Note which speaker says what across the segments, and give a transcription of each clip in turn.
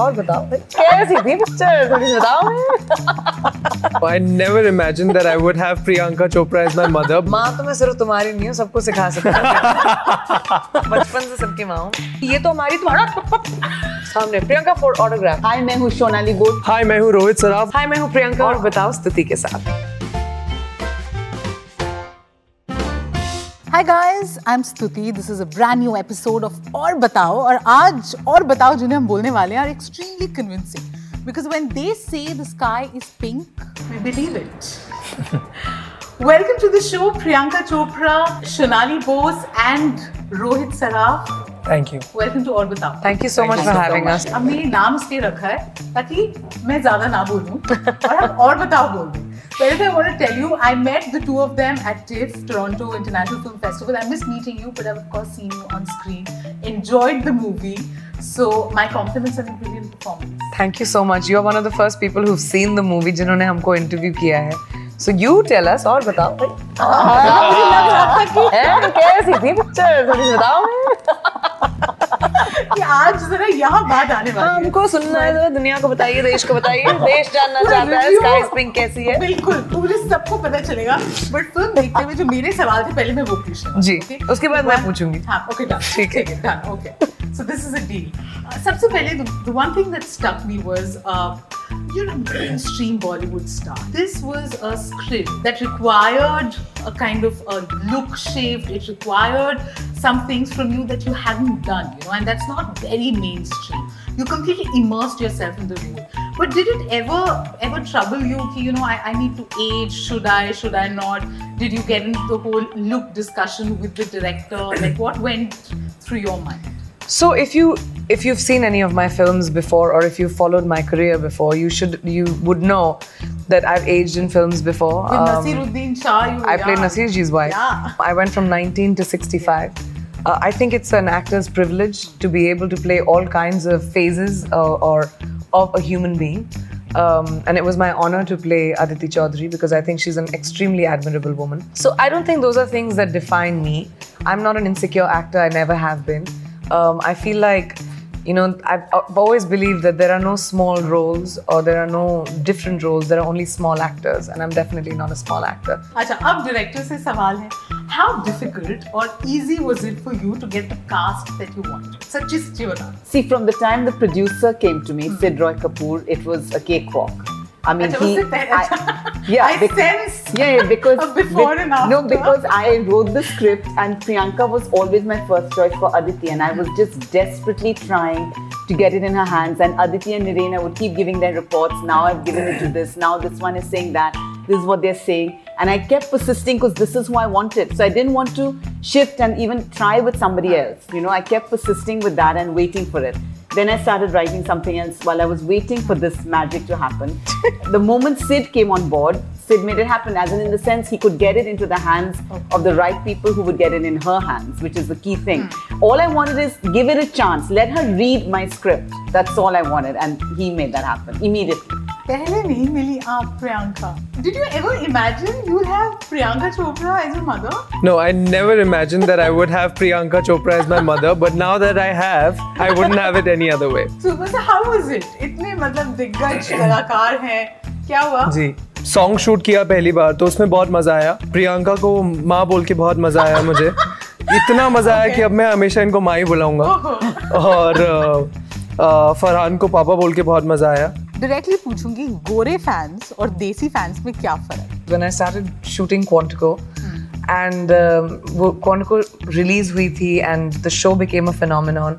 Speaker 1: और बताओ। कैसी थी पिक्चर थोड़ी सी बताओ।
Speaker 2: I never imagined that I would have Priyanka Chopra as my mother.
Speaker 1: माँ तो मैं सिर्फ़ तुम्हारी नहीं हूँ सबको सिखा सकती हूँ। बचपन से सबकी माँ हूँ। ये तो हमारी तुम्हारा सामने प्रियंका फॉर ऑटोग्राफ
Speaker 3: हाय मैं हूँ सोनाली गोट
Speaker 2: Hi, मैं हूँ रोहित सराफ।
Speaker 1: हाय मैं हूँ प्रियंका। और बताओ स्तुति के साथ।
Speaker 3: Hi guys I am Stuti this is a brand new episode of Aur Batao और आज और बताओ जिन्हें हम बोलने वाले हैं are extremely convincing because when they say the sky is pink we believe it Welcome to the show, Priyanka Chopra, Shonali Bose, and Rohit Saraf.
Speaker 2: Thank you.
Speaker 3: Welcome to Aur Batao
Speaker 1: thank you so much for having us
Speaker 3: अब मेरे नाम इसलिए रखा है ताकि मैं ज़्यादा ना बोलूँ और हम और बताओ बोल दूँ। But if I want to tell you, I met the two of them at TIFF, Toronto International Film Festival. I missed meeting you, but I've of course seen you on screen. Enjoyed the movie. So my compliments on your brilliant performance.
Speaker 1: Thank you so much you are one of the first people who seen the movie जिन्होंने हमको interview किया है so you tell us और बताओ भाई
Speaker 3: मुझे लग रहा था कि
Speaker 1: हैं, कैसी थी पिक्चर थोड़ी सी बताओ
Speaker 3: आज जरा यहाँ बात आने वाली है।
Speaker 1: हमको सुनना है जरा दुनिया को बताइए देश को बताइए देश जानना चाहता है स्काई स्प्रिंग कैसी है?
Speaker 3: बिल्कुल पूरे सबको पता चलेगा बट फ़िल्म देखते हुए जो मेरे सवाल थे पहले मैं वो पूछना
Speaker 1: जी, उसके बाद मैं पूछूँगी।
Speaker 3: हाँ ओके
Speaker 1: ठीक है।
Speaker 3: Done okay so this is a deal सबसे पहले the one thing that stuck me was you're a mainstream Bollywood star. This was a script that required a kind of a look shift. It required some things from you that you hadn't done, you know, and that's not very mainstream. You completely immersed yourself in the role. But did it ever ever trouble you? You know, I, I need to age. Should I? Should I not? Did you get into the whole look discussion with the director? Like, what went through your mind?
Speaker 1: So if you if you've seen any of my films before or if you've followed my career before, you should you would know that I've aged in films before.
Speaker 3: With
Speaker 1: Um,
Speaker 3: Naseeruddin Shah, you
Speaker 1: I played
Speaker 3: yeah.
Speaker 1: Nasir Ji's wife.
Speaker 3: Yeah.
Speaker 1: I went from 19 to 65. Uh, I think it's an actor's privilege to be able to play all kinds of phases uh, or of a human being. Um, and it was my honor to play Aditi Chaudhary because I think she's an extremely admirable woman. So I don't think those are things that define me. I'm not an insecure actor, I never have been um, I feel like you know I've, always believed that there are no small roles or there are no different roles. There are only small actors, and I'm definitely not a small actor.
Speaker 3: अच्छा अब director से सवाल है how difficult or easy was it for you to get the cast that you wanted? Such is
Speaker 4: See, from the time the producer came to me, mm-hmm. Sid Roy Kapur, it was a cakewalk. I mean, he, yeah,
Speaker 3: I
Speaker 4: bec-
Speaker 3: sense
Speaker 4: yeah, yeah, because
Speaker 3: a before
Speaker 4: bec-
Speaker 3: and after.
Speaker 4: no, because I wrote the script and Priyanka was always my first choice for Aditi, and I was just desperately trying to get it in her hands. And Aditi and Nirena would keep giving their reports. Now I've given it to this. Now this one is saying that. This is what they're saying, and I kept persisting because this is who I wanted. So I didn't want to shift and even try with somebody else. You know, I kept persisting with that and waiting for it. Then I started writing something else while I was waiting for this magic to happen. the moment Sid came on board, Sid made it happen, as in, in the sense he could get it into the hands of the right people who would get it in her hands, which is the key thing. Hmm. All I wanted is give it a chance, let her read my script. That's all I wanted, and he made that happen immediately.
Speaker 3: पहले नहीं मिली आप Priyanka did you ever imagine you'll have Priyanka Chopra as your mother
Speaker 2: No, I never imagined that I would have Priyanka Chopra as my mother, but now that I have, I wouldn't have it any other way.
Speaker 3: so वैसे how was it इतने मतलब दिग्गज कलाकार हैं क्या हुआ
Speaker 2: जी song shoot किया पहली बार तो उसमें बहुत मज़ा आया प्रियंका को माँ बोल के बहुत मज़ा आया मुझे इतना मज़ा आया कि अब मैं हमेशा इनको माँ ही बुलाऊँगा oh. और अ, अ, फरहान को पापा बोल के बहुत मज़ा आया
Speaker 3: डायरेक्टली पूछूँगी, गोरे फैंस और देसी फैंस में क्या फ़र्क?
Speaker 1: When I started shooting Quantico and वो क्वांटिको रिलीज़ हुई थी and the show became a phenomenon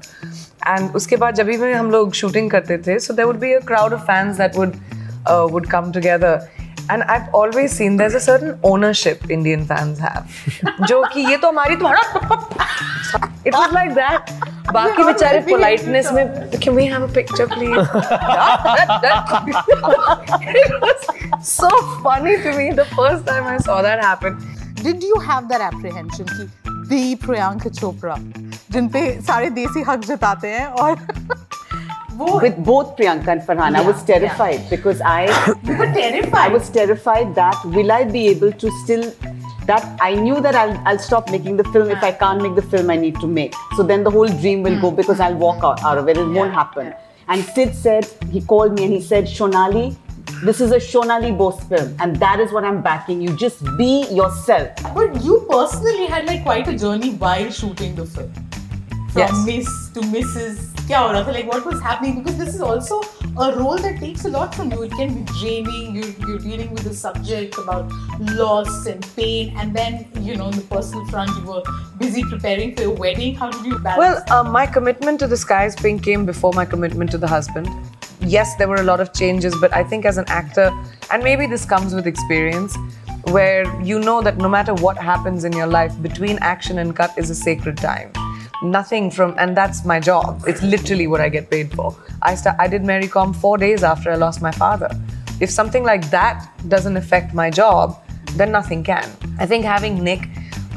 Speaker 1: and उसके बाद जब भी हम लोग शूटिंग करते थे so there would be a crowd of fans that would would come together and I always seen there is a certain ownership Indian fans have जो कि ये तो हमारी तुम्हारा It was like that. बाकी बेचारे politeness में can we have a picture please? it was so funny to me the first time I saw that happen.
Speaker 3: Did you have that apprehension कि दी प्रियंका चोपड़ा जिन पे सारे देसी हक जताते हैं और
Speaker 4: with both Priyanka and Farhan.
Speaker 3: yeah, I
Speaker 4: was terrified yeah. because I
Speaker 3: you were terrified.
Speaker 4: I was terrified that will I be able to still that I knew that I'll, I'll stop making the film if I can't make the film I need to make. So then the whole dream will go hmm. because I'll walk out, out of it. It won't happen. And Sid said, he called me and he said, Shonali, this is a Shonali Bose film and that is what I'm backing. You just be yourself.
Speaker 3: But you personally had like quite a journey while shooting the film. From
Speaker 1: Yes.
Speaker 3: Miss to Mrs kya ho raha like what was happening because this is also a role that takes a lot from you. It can be draining. You're dealing with a subject about loss and pain, and then you know, on the personal front, you were busy preparing for your wedding. How did you balance?
Speaker 1: Well, uh, my commitment to the Sky's Pink came before my commitment to the husband. Yes, there were a lot of changes, but I think as an actor, and maybe this comes with experience where you know that no matter what happens in your life, between action and cut is a sacred time. Nothing from, and that's my job. It's literally what I get paid for. I sta- I did Mary Kom four days after I lost my father. If something like that doesn't affect my job, then nothing can. I think having Nick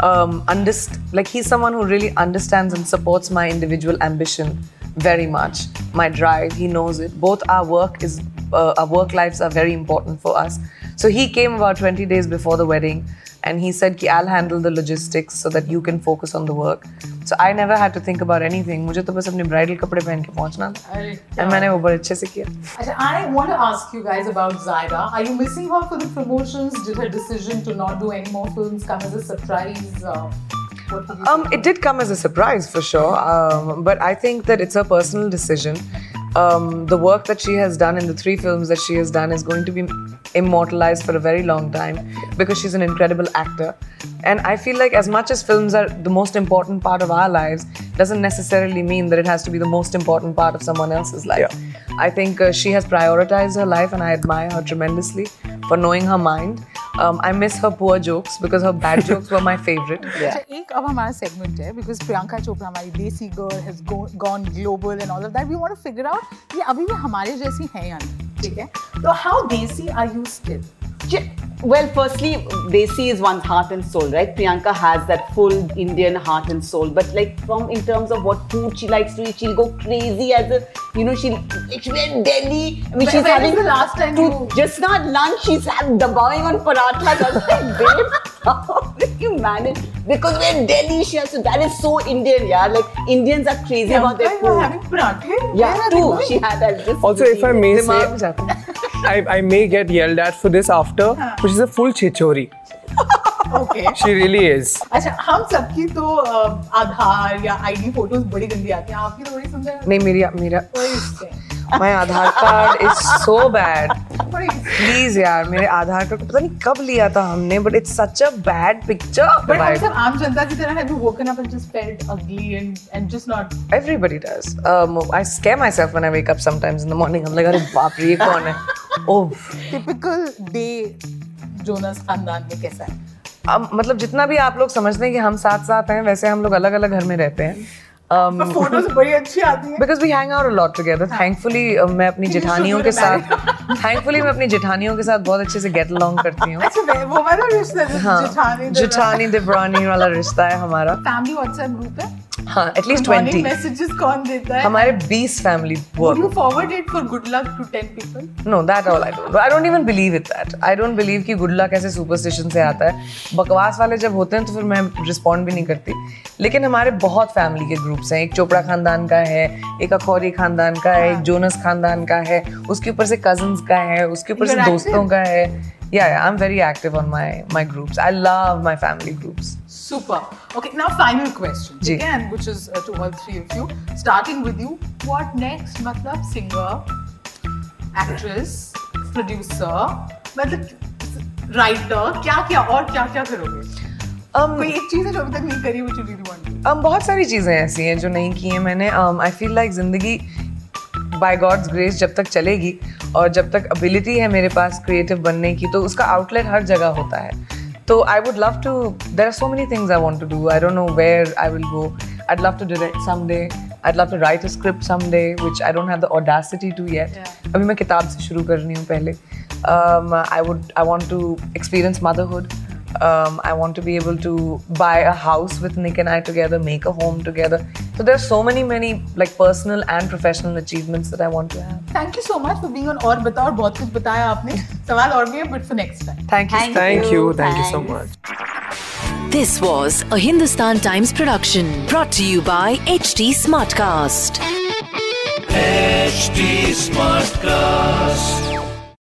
Speaker 1: um, underst- like he's someone who really understands and supports my individual ambition very much my drive he knows it both our work is uh, our work lives are very important for us so he came about 20 days before the wedding and he said कि I'll handle the logistics so that you can focus on the work so I never had to think about anything मुझे तो बस अपने bridal कपड़े पहन के पहुंचना था
Speaker 3: अरे,
Speaker 1: and मैंने वो बड़े अच्छे से किया
Speaker 3: Acha, I want to ask you guys about Zaira. Are you missing her for the promotions? Did her decision to not do any more films come as a surprise? Uh, what would you
Speaker 1: Um,
Speaker 3: say?
Speaker 1: it did come as a surprise for sure, um, but I think that it's a personal decision. Um, the work that she has done in the three films that she has done is going to be immortalized for a very long time because she's an incredible actor. And I feel like, as much as films are the most important part of our lives, doesn't necessarily mean that it has to be the most important part of someone else's life. I think uh, she has prioritized her life, and I admire her tremendously for knowing her mind. Um, I miss her poor jokes because her bad jokes were my favorite.
Speaker 3: अच्छा, एक अब हमारा segment है because Priyanka Chopra हमारी देसी girl has gone global and all of that we want to figure out ये अभी भी हमारे जैसी है या नहीं ठीक है तो हाउ देसी are you still
Speaker 4: Yeah, Well, firstly, Desi is one's heart and soul, right? Priyanka has that full Indian heart and soul. But like from in terms of what food she likes to eat, she'll go crazy as a you know, she'll she'll in Delhi. I mean she's having
Speaker 3: the last time
Speaker 4: to, just not lunch, she's going on paratha. I was like, babe, you manage? Because we're in Delhi, she has to that is so Indian, yeah. Like Indians are crazy about their food.
Speaker 3: Having paratha?
Speaker 4: Yeah, too. She had that just.
Speaker 2: Also, if I may say, I, I may get yelled at for this after, but she's a full chichori.
Speaker 3: Okay
Speaker 2: She really is.
Speaker 3: अच्छा हम सबकी तो अ, आधार या ID photos बड़ी गंदी आती हैं आपकी तो बड़ी सुंदर
Speaker 1: नहीं मेरी मेरा my Aadhaar card is
Speaker 3: so bad
Speaker 1: please यार मेरे आधार कार्ड को पता नहीं कब लिया था हमने but it's such a bad picture
Speaker 3: but हम सब आम जनता की तरह have you woken up and just felt ugly and and just not
Speaker 1: Everybody does. Um, I scare myself when I wake up sometimes in the morning. I'm like, अरे बाप रे ये कौन है?
Speaker 3: Typical day जोनस खानदान में कैसा है?
Speaker 1: um, मतलब जितना भी आप लोग समझते हैं कि हम साथ साथ हैं वैसे हम लोग अलग अलग घर में रहते हैं। Um,
Speaker 3: अच्छी हैं।
Speaker 1: Because we hang out lot together thankfully मैं अपनी जेठानियों के साथ थैंकफुली मैं अपनी जेठानियों के साथ बहुत अच्छे से गेट अलॉन्ग करती हूँ।
Speaker 3: अच्छा
Speaker 1: हाँ
Speaker 3: जेठानी
Speaker 1: दिब्रानी वाला रिश्ता है हमारा।
Speaker 3: फैमिली व्हाट्सएप ग्रुप है?
Speaker 1: हाँ एटलीस्ट ट्वेंटी
Speaker 3: मैसेजेस कौन देता है?
Speaker 1: हमारे बीस family
Speaker 3: work you forward it for good luck to ten people
Speaker 1: no that all I don't I don't even believe it that I don't believe कि good luck ऐसे superstition से आता है। बकवास वाले जब होते हैं तो फिर मैं रिस्पॉन्ड भी नहीं करती। लेकिन हमारे बहुत फैमिली के ग्रुप्स हैं। एक चोपड़ा खानदान का है एक अखौरी खानदान का है एक जोनस खानदान का है उसके ऊपर से कज़न का है उसके ऊपर से दोस्तों का है। या I am very active on my my groups I love my family groups
Speaker 3: Super. Okay, now final question.
Speaker 1: जी.
Speaker 3: Again, which is uh, to all three of you. Starting with you, what next? मतलब singer, actress, producer, मतलब writer, क्या क्या और क्या क्या करोगे?
Speaker 1: um,
Speaker 3: कोई एक चीज़ है जो अभी तक नहीं करी which you really
Speaker 1: um, बहुत सारी चीज़ें ऐसी हैं जो नहीं की हैं मैंने आई फील लाइक ज़िंदगी बाय गॉड्स ग्रेस जब तक चलेगी और जब तक एबिलिटी है मेरे पास क्रिएटिव बनने की तो उसका आउटलेट हर जगह होता है तो I would love to there are so many things I want to do I don't know where I will go I'd love to direct someday. I'd love to write a script someday, which I don't have the audacity to yet.
Speaker 3: Yeah.
Speaker 1: अभी मैं किताब से शुरू कर रही हूँ पहले. Um, I would, I want to experience motherhood. Um, I want to be able to buy a house with Nick and I together, make a home together. So there's so many, many like personal and professional achievements that I want to have.
Speaker 3: Thank you so much for being on Aur Batao. और बहुत कुछ बताया आपने सवाल और भी but for next time.
Speaker 1: Thank you.
Speaker 4: Thank,
Speaker 2: thank you. Thank you so much.
Speaker 5: This was a Hindustan Times production brought to you by HT Smartcast.
Speaker 6: HT Smartcast.